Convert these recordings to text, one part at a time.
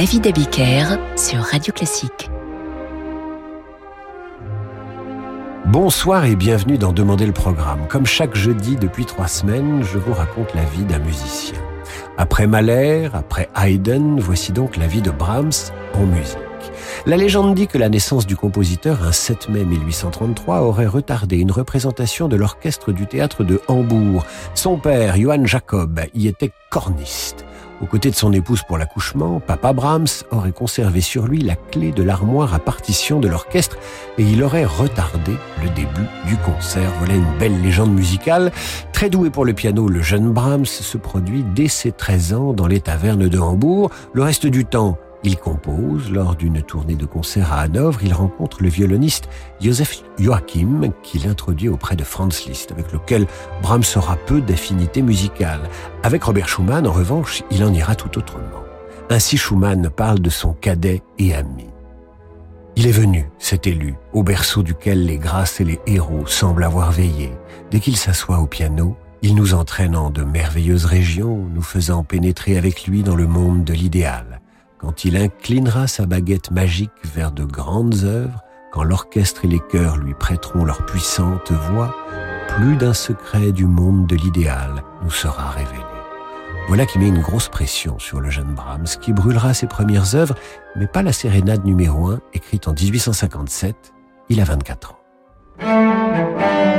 David Abiker sur Radio Classique. Bonsoir et bienvenue dans Demander le programme. Comme chaque jeudi depuis trois semaines, je vous raconte la vie d'un musicien. Après Mahler, après Haydn, voici donc la vie de Brahms en musique. La légende dit que la naissance du compositeur, un 7 mai 1833, aurait retardé une représentation de l'orchestre du théâtre de Hambourg. Son père, Johann Jacob, y était corniste. Aux côtés de son épouse pour l'accouchement, Papa Brahms aurait conservé sur lui la clé de l'armoire à partition de l'orchestre et il aurait retardé le début du concert. Voilà une belle légende musicale. Très doué pour le piano, le jeune Brahms se produit dès ses 13 ans dans les tavernes de Hambourg. Le reste du temps, il compose. Lors d'une tournée de concert à Hanovre, il rencontre le violoniste Joseph Joachim, qu'il introduit auprès de Franz Liszt, avec lequel Brahms aura peu d'affinité musicale. Avec Robert Schumann, en revanche, il en ira tout autrement. Ainsi Schumann parle de son cadet et ami. Il est venu, cet élu, au berceau duquel les grâces et les héros semblent avoir veillé. Dès qu'il s'assoit au piano, il nous entraîne en de merveilleuses régions, nous faisant pénétrer avec lui dans le monde de l'idéal quand il inclinera sa baguette magique vers de grandes œuvres, quand l'orchestre et les chœurs lui prêteront leur puissante voix, plus d'un secret du monde de l'idéal nous sera révélé. Voilà qui met une grosse pression sur le jeune Brahms, qui brûlera ses premières œuvres, mais pas la sérénade numéro 1, écrite en 1857. Il a 24 ans.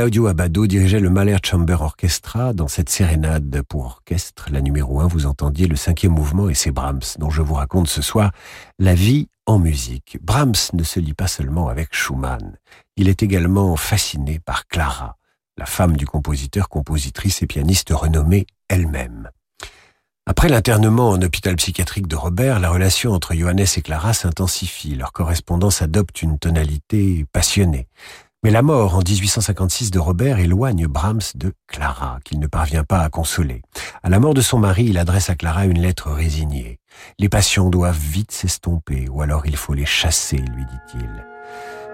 Claudio Abbado dirigeait le Mahler Chamber Orchestra. Dans cette sérénade pour orchestre, la numéro 1, vous entendiez le cinquième mouvement et c'est Brahms dont je vous raconte ce soir la vie en musique. Brahms ne se lie pas seulement avec Schumann. Il est également fasciné par Clara, la femme du compositeur, compositrice et pianiste renommée elle-même. Après l'internement en hôpital psychiatrique de Robert, la relation entre Johannes et Clara s'intensifie. Leur correspondance adopte une tonalité passionnée. Mais la mort en 1856 de Robert éloigne Brahms de Clara, qu'il ne parvient pas à consoler. À la mort de son mari, il adresse à Clara une lettre résignée. Les passions doivent vite s'estomper, ou alors il faut les chasser, lui dit-il.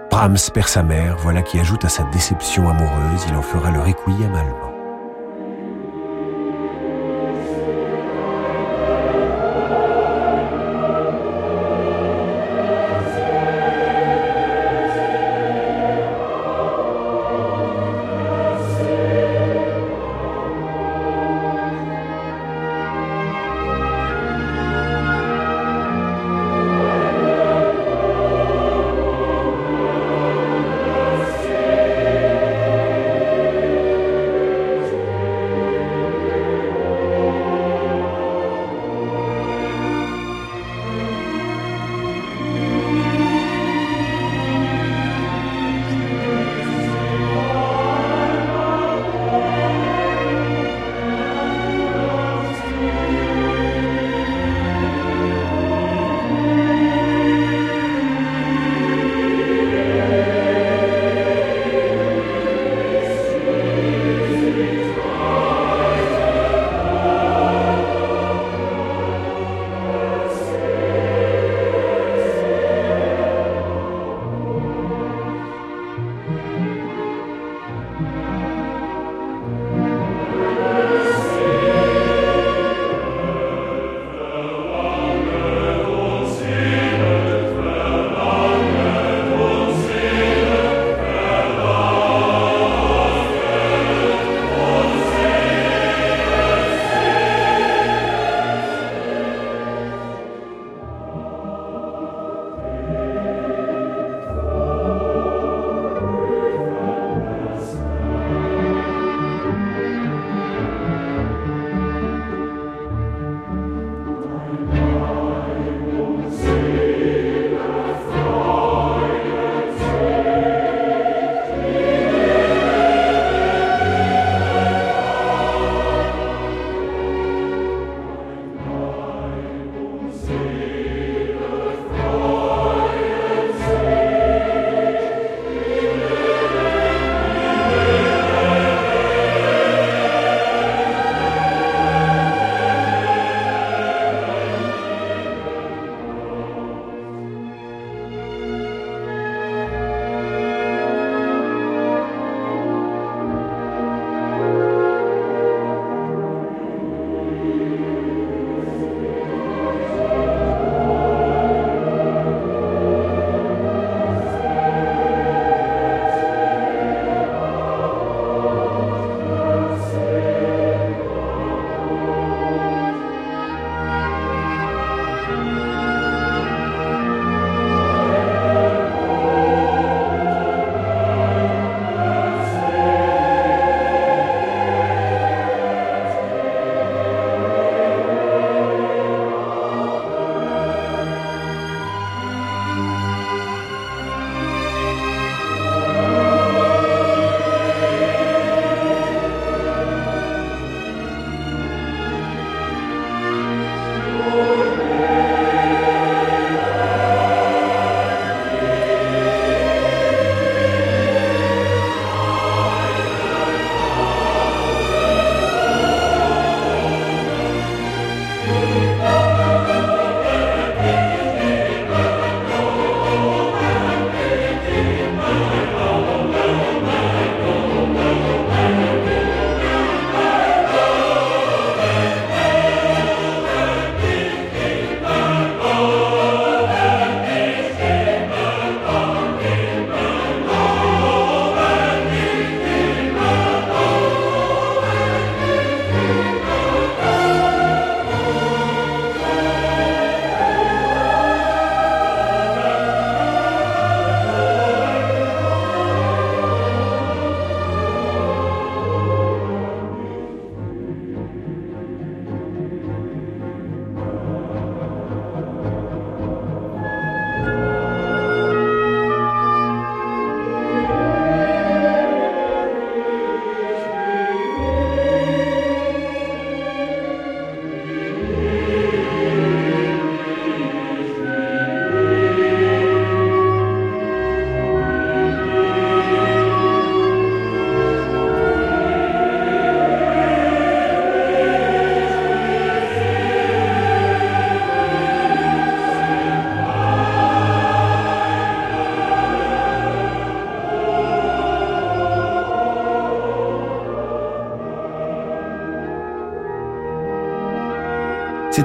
Brahms perd sa mère, voilà qui ajoute à sa déception amoureuse, il en fera le requiem allemand.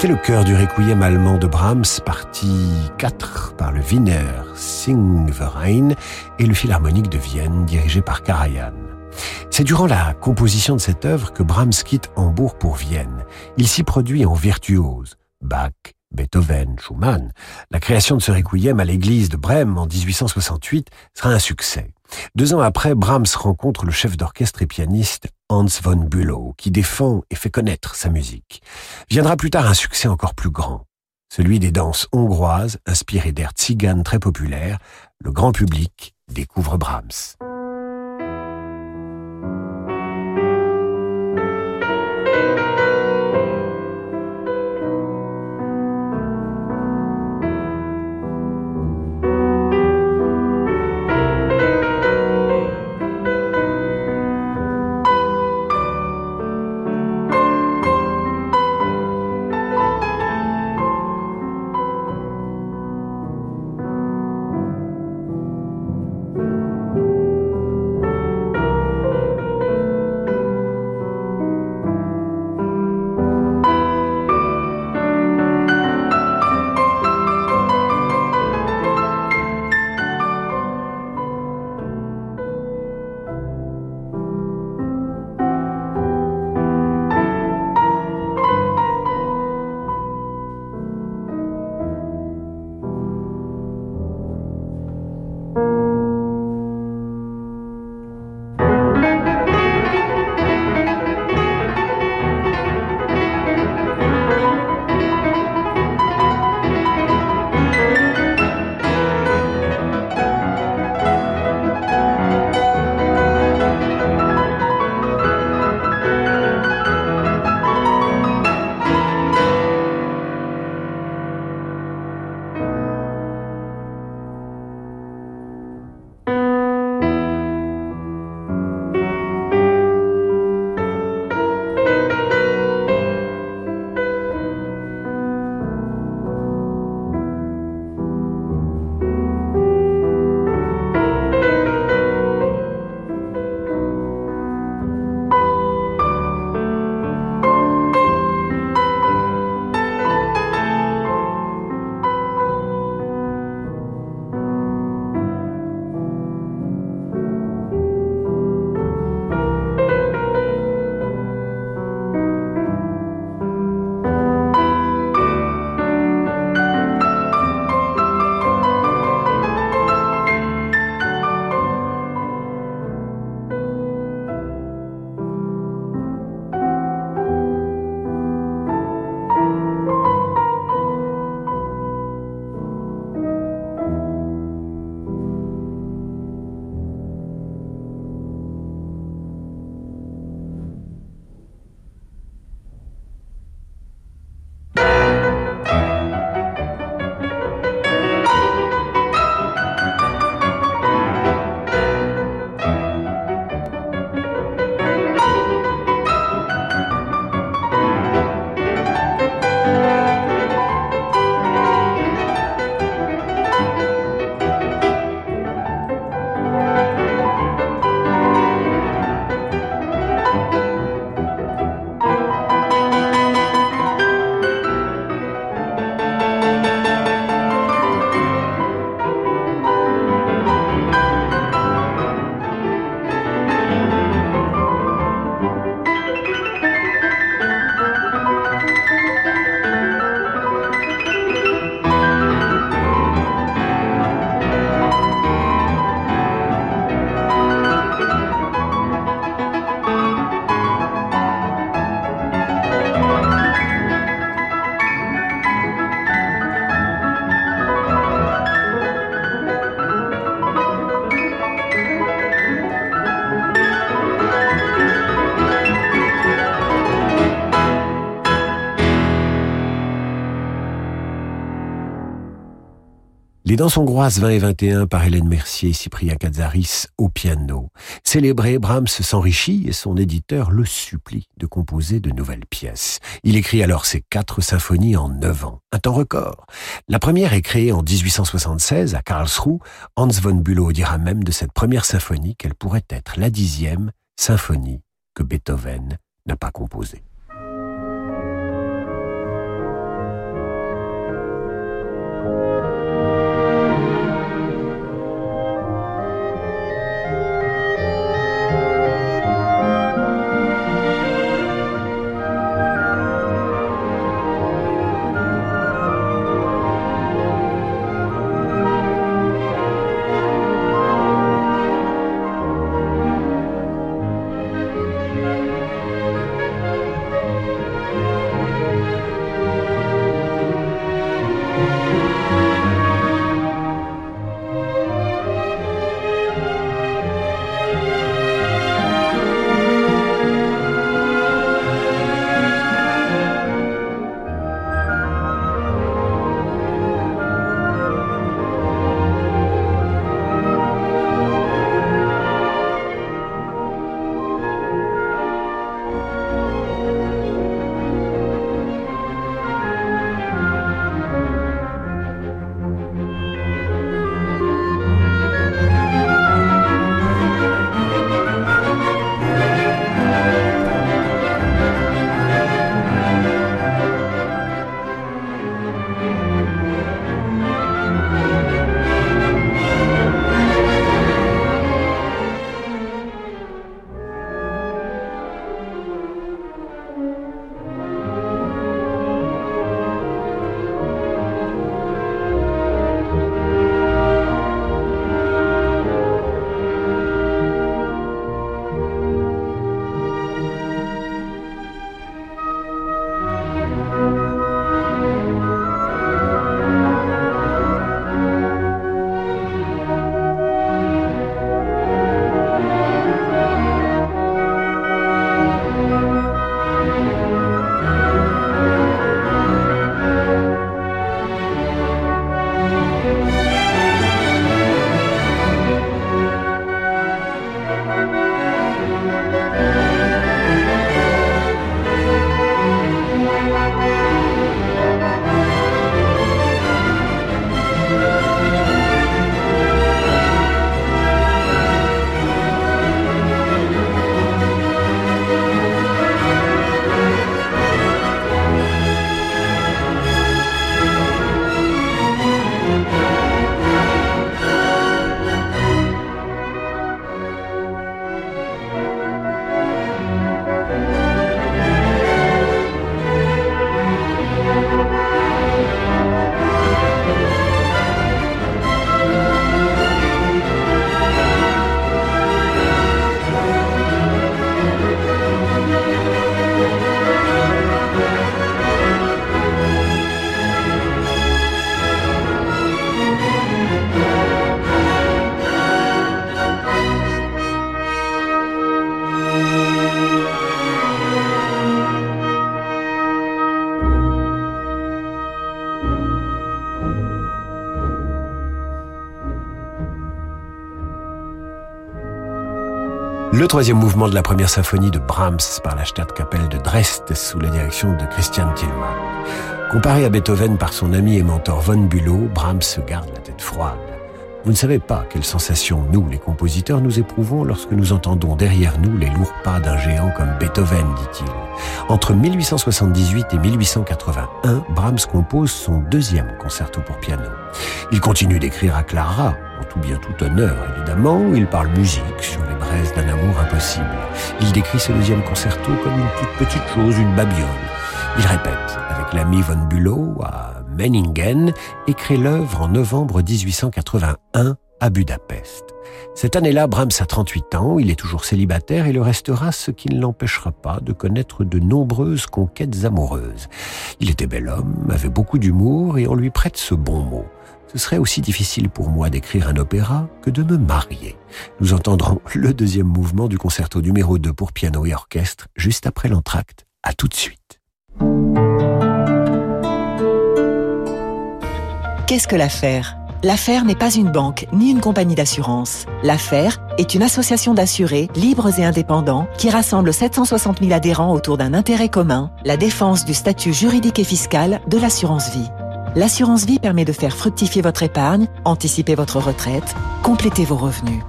C'était le cœur du requiem allemand de Brahms, partie 4 par le Wiener Singverein et le Philharmonique de Vienne, dirigé par Karajan. C'est durant la composition de cette œuvre que Brahms quitte Hambourg pour Vienne. Il s'y produit en virtuose. Bach, Beethoven, Schumann. La création de ce requiem à l'église de Brême en 1868 sera un succès. Deux ans après, Brahms rencontre le chef d'orchestre et pianiste Hans von Bülow, qui défend et fait connaître sa musique. Viendra plus tard un succès encore plus grand, celui des danses hongroises inspirées d'air tziganes très populaires. Le grand public découvre Brahms. Les danses hongroises 20 et 21 par Hélène Mercier et Cyprien Katsaris au piano. Célébré, Brahms s'enrichit et son éditeur le supplie de composer de nouvelles pièces. Il écrit alors ses quatre symphonies en neuf ans, un temps record. La première est créée en 1876 à Karlsruhe. Hans von Bülow dira même de cette première symphonie qu'elle pourrait être la dixième symphonie que Beethoven n'a pas composée. Troisième mouvement de la première symphonie de Brahms par la Stadtkapelle de Dresde sous la direction de Christian Tillmann. Comparé à Beethoven par son ami et mentor von Bülow, Brahms se garde la tête froide. Vous ne savez pas quelle sensation nous, les compositeurs, nous éprouvons lorsque nous entendons derrière nous les lourds pas d'un géant comme Beethoven, dit-il. Entre 1878 et 1881, Brahms compose son deuxième concerto pour piano. Il continue d'écrire à Clara, en tout bien tout honneur évidemment, il parle musique d'un amour impossible. Il décrit ce deuxième concerto comme une toute petite chose, une babiole. Il répète avec l'ami von Bülow à Menningen et crée l'œuvre en novembre 1881 à Budapest. Cette année-là, Brahms a 38 ans, il est toujours célibataire et le restera, ce qui ne l'empêchera pas de connaître de nombreuses conquêtes amoureuses. Il était bel homme, avait beaucoup d'humour et on lui prête ce bon mot. Ce serait aussi difficile pour moi d'écrire un opéra que de me marier. Nous entendrons le deuxième mouvement du concerto numéro 2 pour piano et orchestre juste après l'entracte. À tout de suite. Qu'est-ce que l'affaire? L'affaire n'est pas une banque ni une compagnie d'assurance. L'affaire est une association d'assurés libres et indépendants qui rassemble 760 000 adhérents autour d'un intérêt commun, la défense du statut juridique et fiscal de l'assurance vie. L'assurance vie permet de faire fructifier votre épargne, anticiper votre retraite, compléter vos revenus.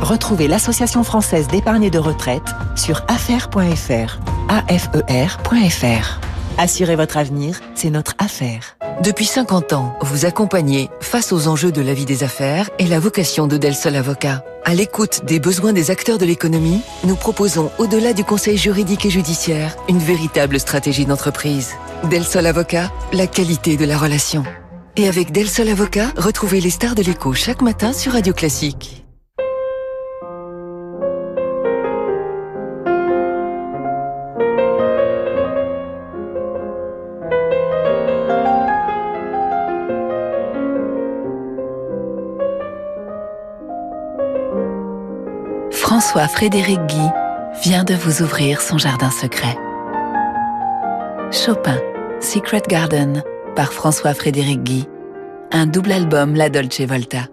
Retrouvez l'Association française d'épargne et de retraite sur affaire.fr. AFER.fr. Assurez votre avenir, c'est notre affaire. Depuis 50 ans, vous accompagnez face aux enjeux de la vie des affaires et la vocation de Del Sol Avocat. À l'écoute des besoins des acteurs de l'économie, nous proposons, au-delà du conseil juridique et judiciaire, une véritable stratégie d'entreprise. Del Sol Avocat, la qualité de la relation. Et avec Del Sol Avocat, retrouvez les stars de l'écho chaque matin sur Radio Classique. François-Frédéric Guy vient de vous ouvrir son jardin secret. Chopin, Secret Garden, par François-Frédéric Guy. Un double album La Dolce Volta.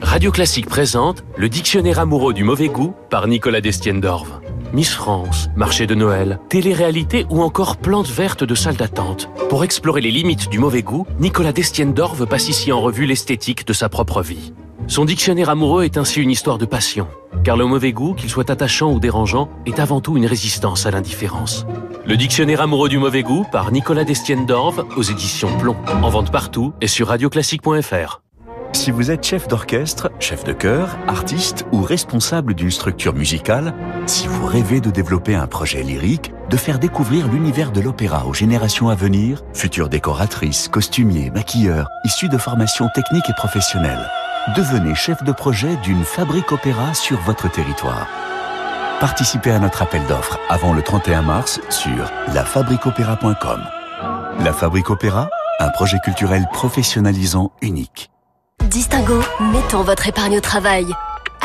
Radio Classique présente Le Dictionnaire amoureux du mauvais goût par Nicolas Destienne-Dorve. Miss France, marché de Noël, télé-réalité ou encore plantes vertes de salle d'attente. Pour explorer les limites du mauvais goût, Nicolas Destienne-Dorve passe ici en revue l'esthétique de sa propre vie. Son dictionnaire amoureux est ainsi une histoire de passion, car le mauvais goût, qu'il soit attachant ou dérangeant, est avant tout une résistance à l'indifférence. Le dictionnaire amoureux du mauvais goût par Nicolas Destienne d'Orve aux éditions Plomb, en vente partout et sur radioclassique.fr. Si vous êtes chef d'orchestre, chef de chœur, artiste ou responsable d'une structure musicale, si vous rêvez de développer un projet lyrique, de faire découvrir l'univers de l'opéra aux générations à venir, futures décoratrices, costumiers, maquilleurs, issus de formations techniques et professionnelles, devenez chef de projet d'une fabrique opéra sur votre territoire. Participez à notre appel d'offres avant le 31 mars sur lafabriqueopéra.com. La Fabrique Opéra, un projet culturel professionnalisant unique. Distingo, mettons votre épargne au travail.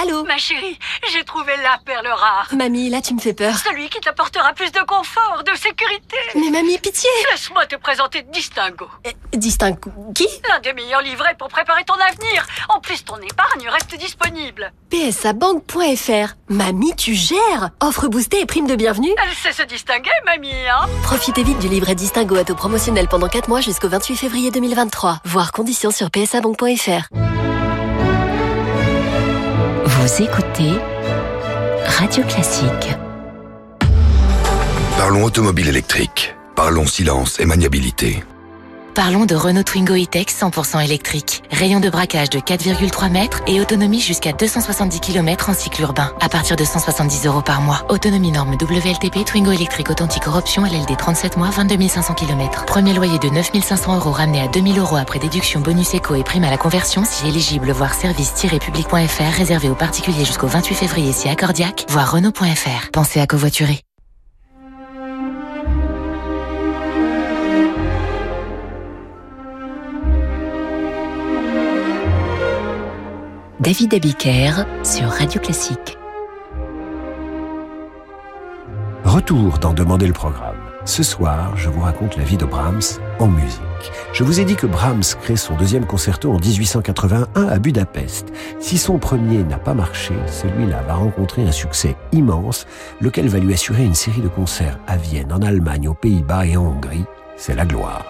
Allô Ma chérie, j'ai trouvé la perle rare. Mamie, là tu me fais peur. Celui qui t'apportera plus de confort, de sécurité. Mais mamie, pitié Laisse-moi te présenter Distingo. Euh, Distingo Qui L'un des meilleurs livrets pour préparer ton avenir. En plus, ton épargne reste disponible. PSABank.fr Mamie, tu gères Offre boostée et prime de bienvenue Elle sait se distinguer, mamie, hein Profitez vite du livret Distingo à taux promotionnel pendant 4 mois jusqu'au 28 février 2023. Voir conditions sur psabank.fr. Vous écoutez Radio Classique. Parlons automobile électrique. Parlons silence et maniabilité. Parlons de Renault Twingo E-Tech 100% électrique. Rayon de braquage de 4,3 mètres et autonomie jusqu'à 270 km en cycle urbain. À partir de 170 euros par mois. Autonomie norme WLTP Twingo électrique authentique option LLD 37 mois 22 500 km. Premier loyer de 9 500 euros ramené à 2000 euros après déduction bonus éco et prime à la conversion si éligible. Voir service-public.fr réservé aux particuliers jusqu'au 28 février si accordiaque. Voir Renault.fr. Pensez à covoiturer. David Abiker sur Radio Classique. Retour dans Demander le programme. Ce soir, je vous raconte la vie de Brahms en musique. Je vous ai dit que Brahms crée son deuxième concerto en 1881 à Budapest. Si son premier n'a pas marché, celui-là va rencontrer un succès immense, lequel va lui assurer une série de concerts à Vienne, en Allemagne, aux Pays-Bas et en Hongrie. C'est la gloire.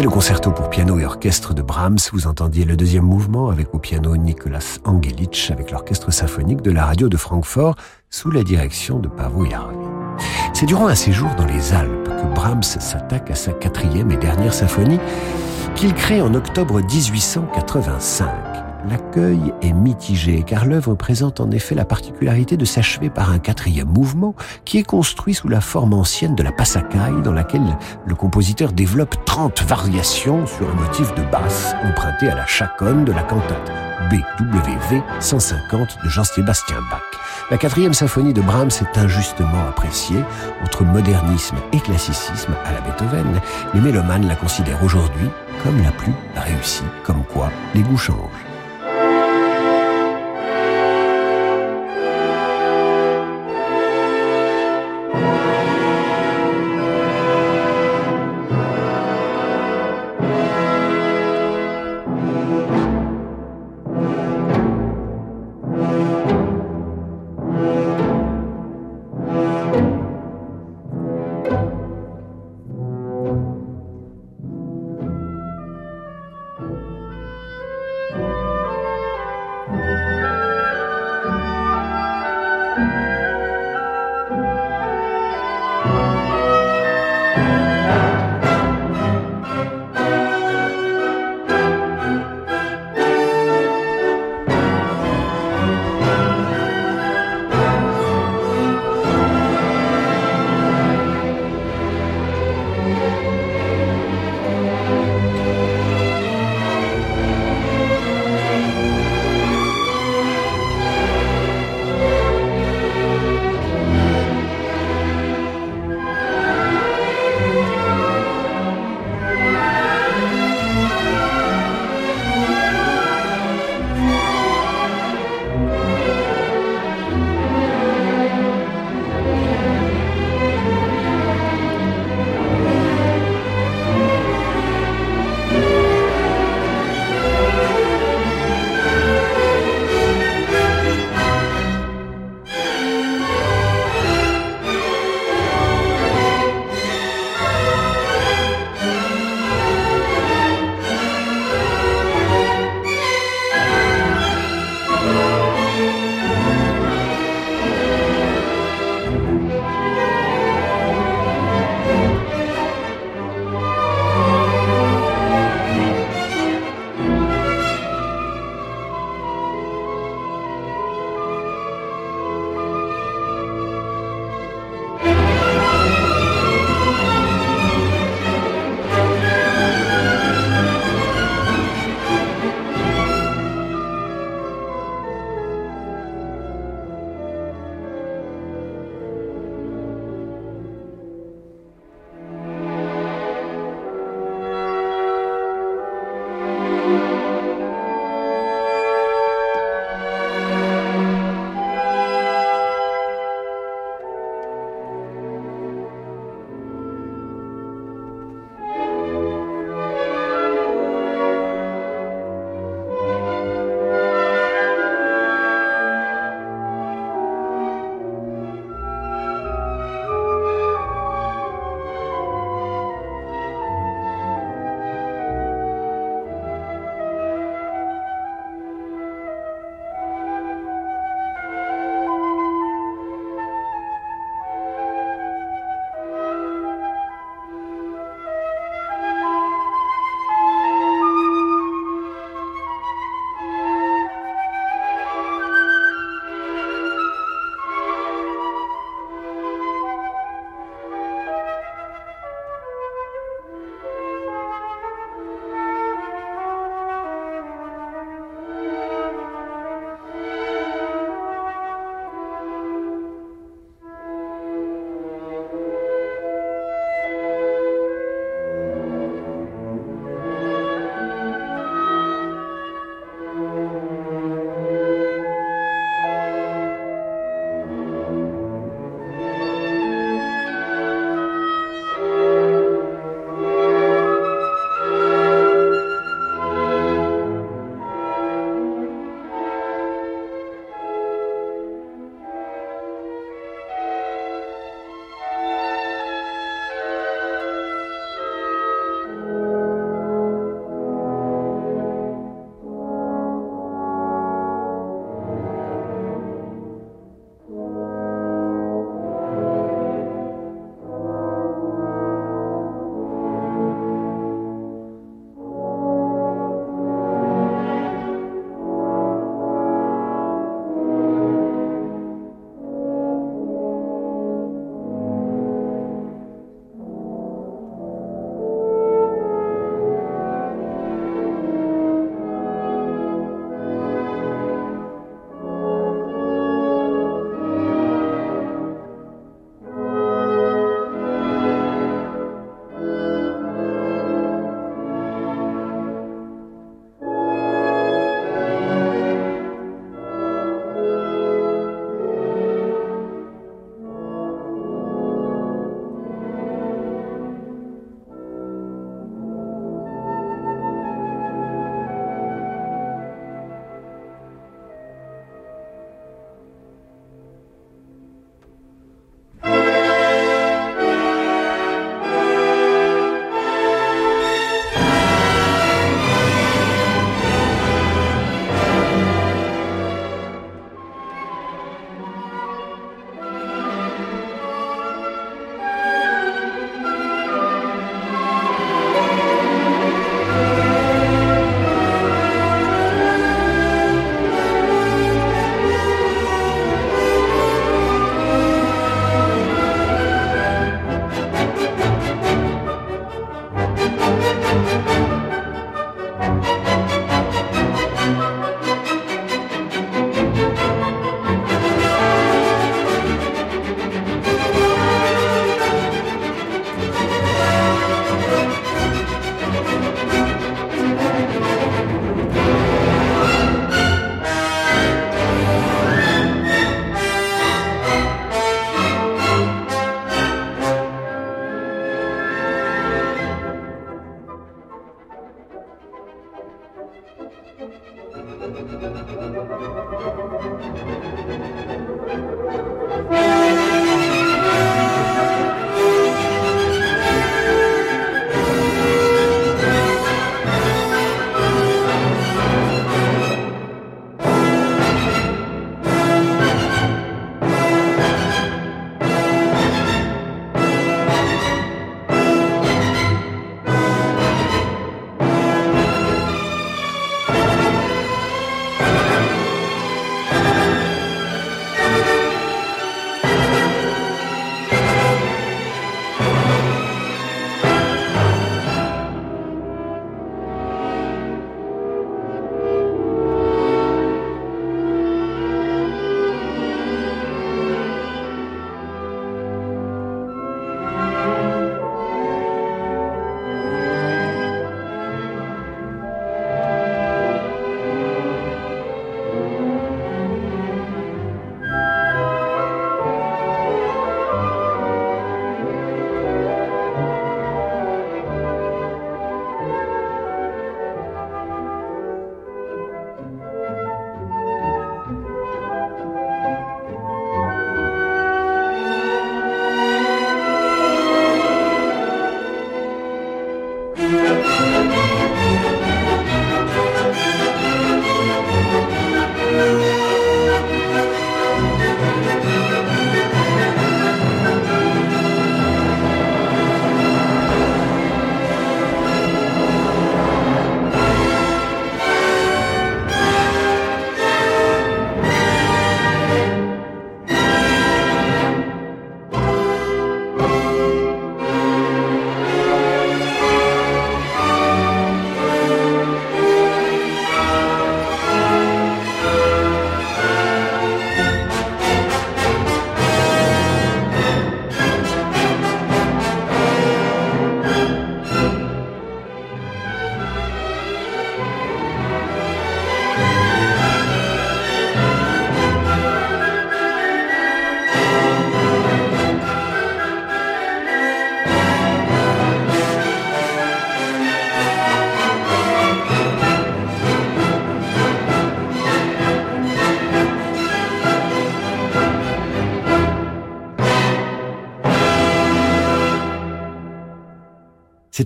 C'était le concerto pour piano et orchestre de Brahms. Vous entendiez le deuxième mouvement avec au piano Nicolas Angelic avec l'orchestre symphonique de la radio de Francfort sous la direction de Pavo Jarvi. C'est durant un séjour dans les Alpes que Brahms s'attaque à sa quatrième et dernière symphonie qu'il crée en octobre 1885 l'accueil est mitigé car l'œuvre présente en effet la particularité de s'achever par un quatrième mouvement qui est construit sous la forme ancienne de la passacaille dans laquelle le compositeur développe 30 variations sur un motif de basse emprunté à la chaconne de la cantate BWV 150 de Jean-Sébastien Bach. La quatrième symphonie de Brahms est injustement appréciée entre modernisme et classicisme à la Beethoven. Les mélomanes la considèrent aujourd'hui comme la plus réussie, comme quoi les goûts changent.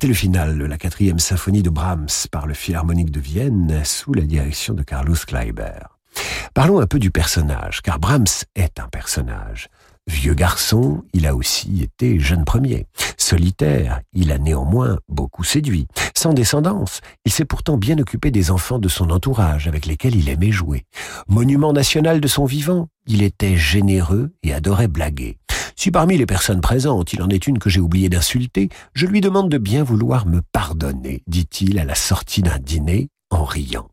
C'était le final de la quatrième symphonie de Brahms par le Philharmonique de Vienne sous la direction de Carlos Kleiber. Parlons un peu du personnage, car Brahms est un personnage. Vieux garçon, il a aussi été jeune premier. Solitaire, il a néanmoins beaucoup séduit. Sans descendance, il s'est pourtant bien occupé des enfants de son entourage avec lesquels il aimait jouer. Monument national de son vivant, il était généreux et adorait blaguer. Si parmi les personnes présentes, il en est une que j'ai oublié d'insulter, je lui demande de bien vouloir me pardonner, dit-il à la sortie d'un dîner en riant.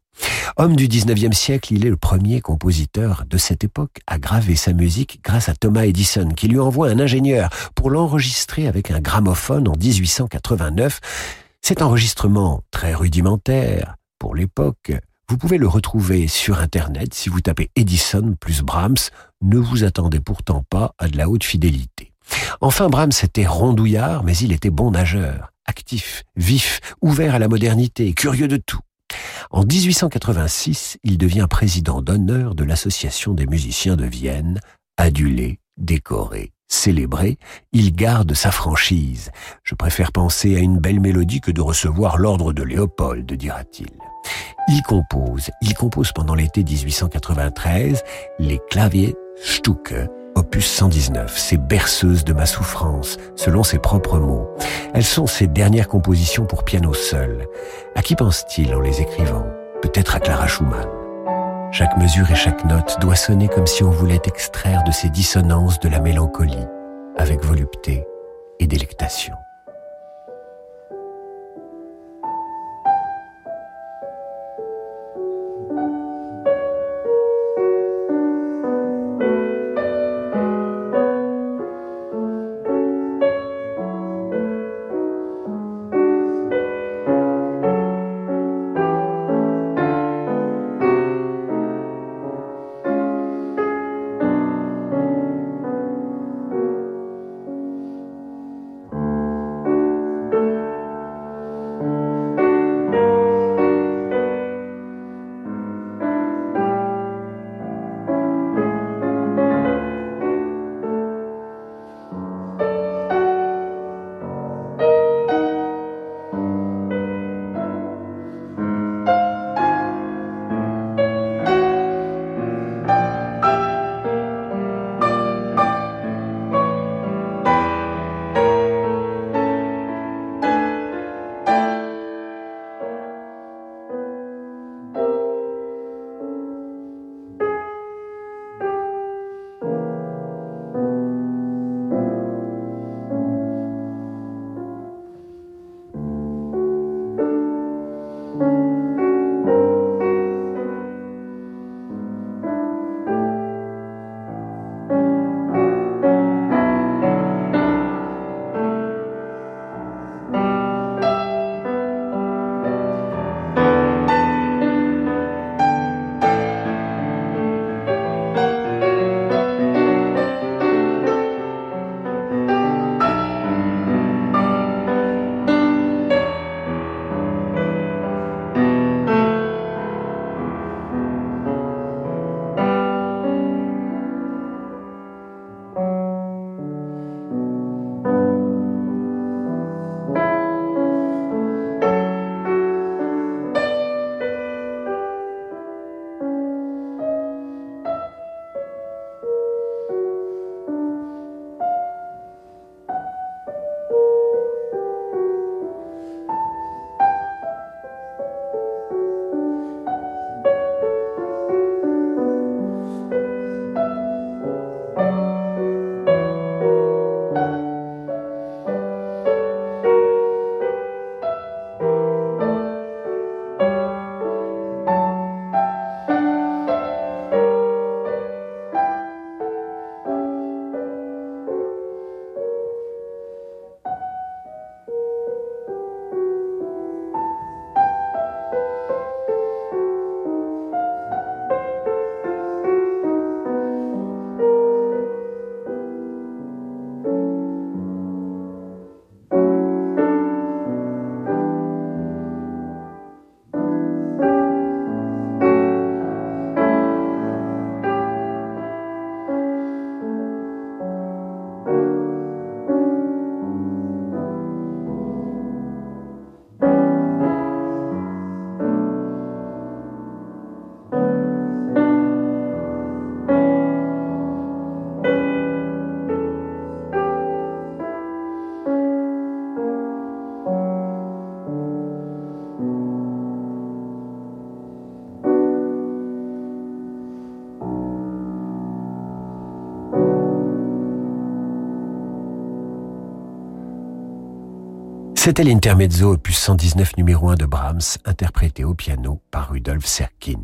Homme du XIXe siècle, il est le premier compositeur de cette époque à graver sa musique grâce à Thomas Edison, qui lui envoie un ingénieur pour l'enregistrer avec un gramophone en 1889. Cet enregistrement très rudimentaire pour l'époque, vous pouvez le retrouver sur Internet si vous tapez Edison plus Brahms. Ne vous attendez pourtant pas à de la haute fidélité. Enfin, Brahms était rondouillard, mais il était bon nageur, actif, vif, ouvert à la modernité, curieux de tout. En 1886, il devient président d'honneur de l'Association des musiciens de Vienne, adulé, décoré, célébré, il garde sa franchise. Je préfère penser à une belle mélodie que de recevoir l'ordre de Léopold, dira-t-il. Il compose, il compose pendant l'été 1893 les claviers Stucke, opus 119, ces berceuses de ma souffrance, selon ses propres mots. Elles sont ses dernières compositions pour piano seul. À qui pense-t-il en les écrivant? Peut-être à Clara Schumann. Chaque mesure et chaque note doit sonner comme si on voulait extraire de ces dissonances de la mélancolie, avec volupté et délectation. C'était l'intermezzo opus 119 numéro 1 de Brahms, interprété au piano par Rudolf Serkin.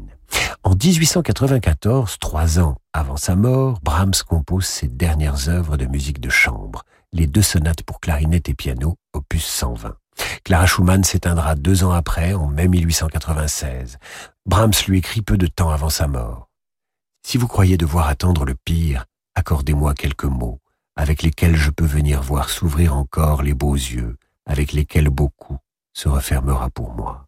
En 1894, trois ans avant sa mort, Brahms compose ses dernières œuvres de musique de chambre, les deux sonates pour clarinette et piano, opus 120. Clara Schumann s'éteindra deux ans après, en mai 1896. Brahms lui écrit peu de temps avant sa mort. Si vous croyez devoir attendre le pire, accordez-moi quelques mots, avec lesquels je peux venir voir s'ouvrir encore les beaux yeux, avec lesquels beaucoup se refermera pour moi.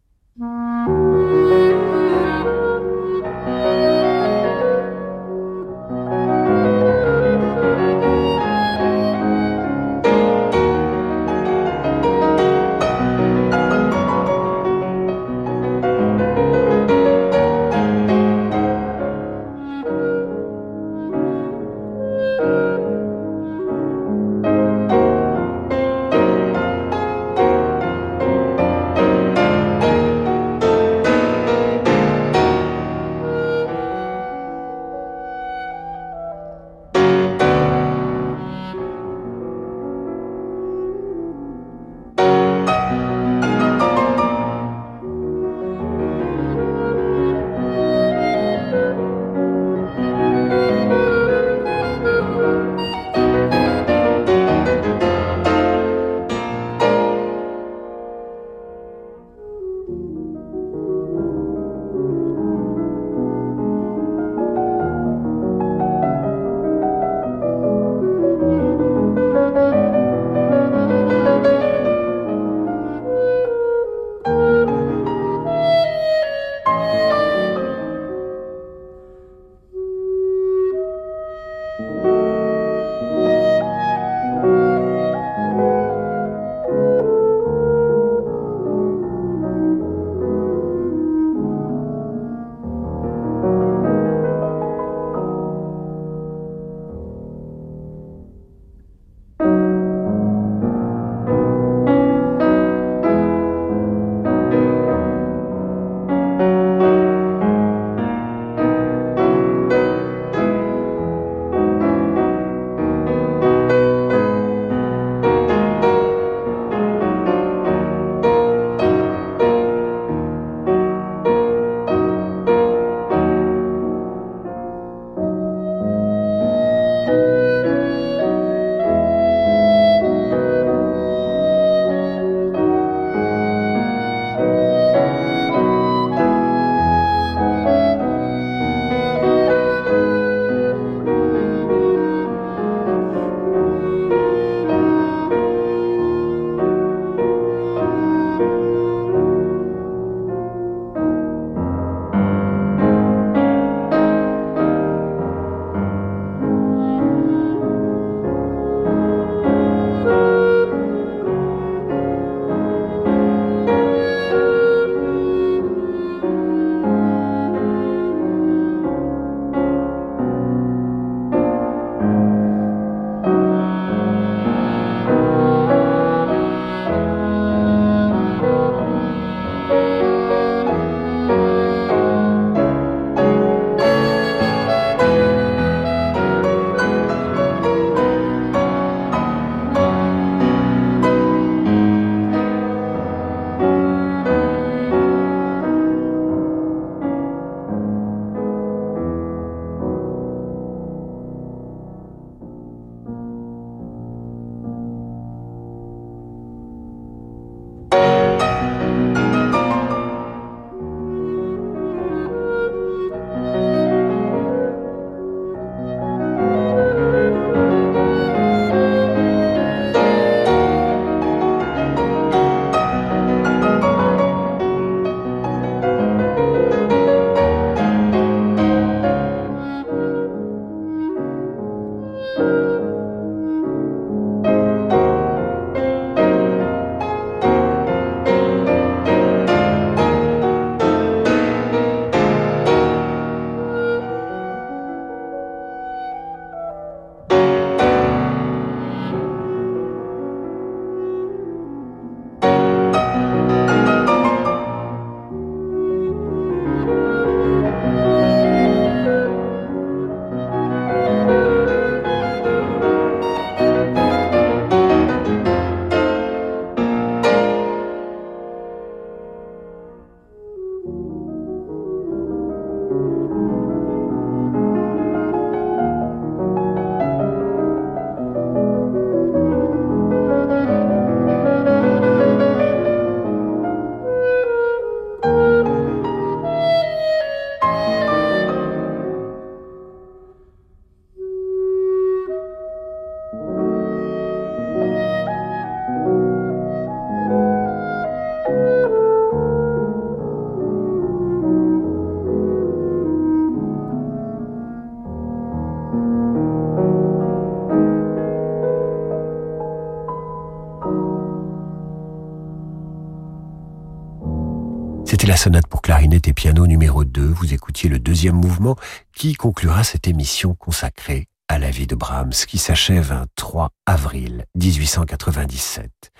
Sonate pour clarinette et piano numéro 2. Vous écoutiez le deuxième mouvement qui conclura cette émission consacrée à la vie de Brahms qui s'achève un 3 avril 1897.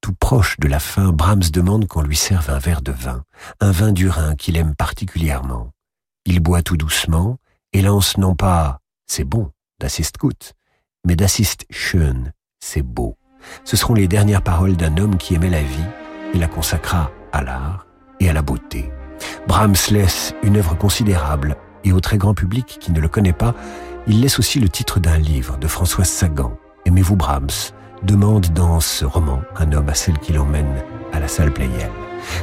Tout proche de la fin, Brahms demande qu'on lui serve un verre de vin, un vin du Rhin qu'il aime particulièrement. Il boit tout doucement et lance non pas c'est bon d'assist gut, mais d'assist schön, c'est beau. Ce seront les dernières paroles d'un homme qui aimait la vie et la consacra à l'art et à la beauté. Brahms laisse une œuvre considérable et au très grand public qui ne le connaît pas, il laisse aussi le titre d'un livre de Françoise Sagan, Aimez-vous Brahms? demande dans ce roman un homme à celle qui l'emmène à la salle Playel.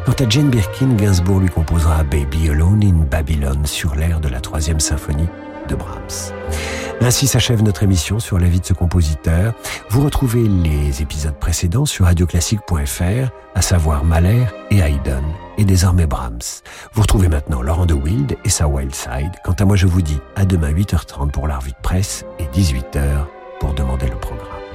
Quant à Jane Birkin, Gainsbourg lui composera Baby Alone in Babylon sur l'air de la troisième symphonie de Brahms. Ainsi s'achève notre émission sur la vie de ce compositeur. Vous retrouvez les épisodes précédents sur radioclassique.fr, à savoir Mahler et Haydn, et désormais Brahms. Vous retrouvez maintenant Laurent de Wild et sa Wild Side. Quant à moi, je vous dis à demain 8h30 pour la de presse et 18h pour demander le programme.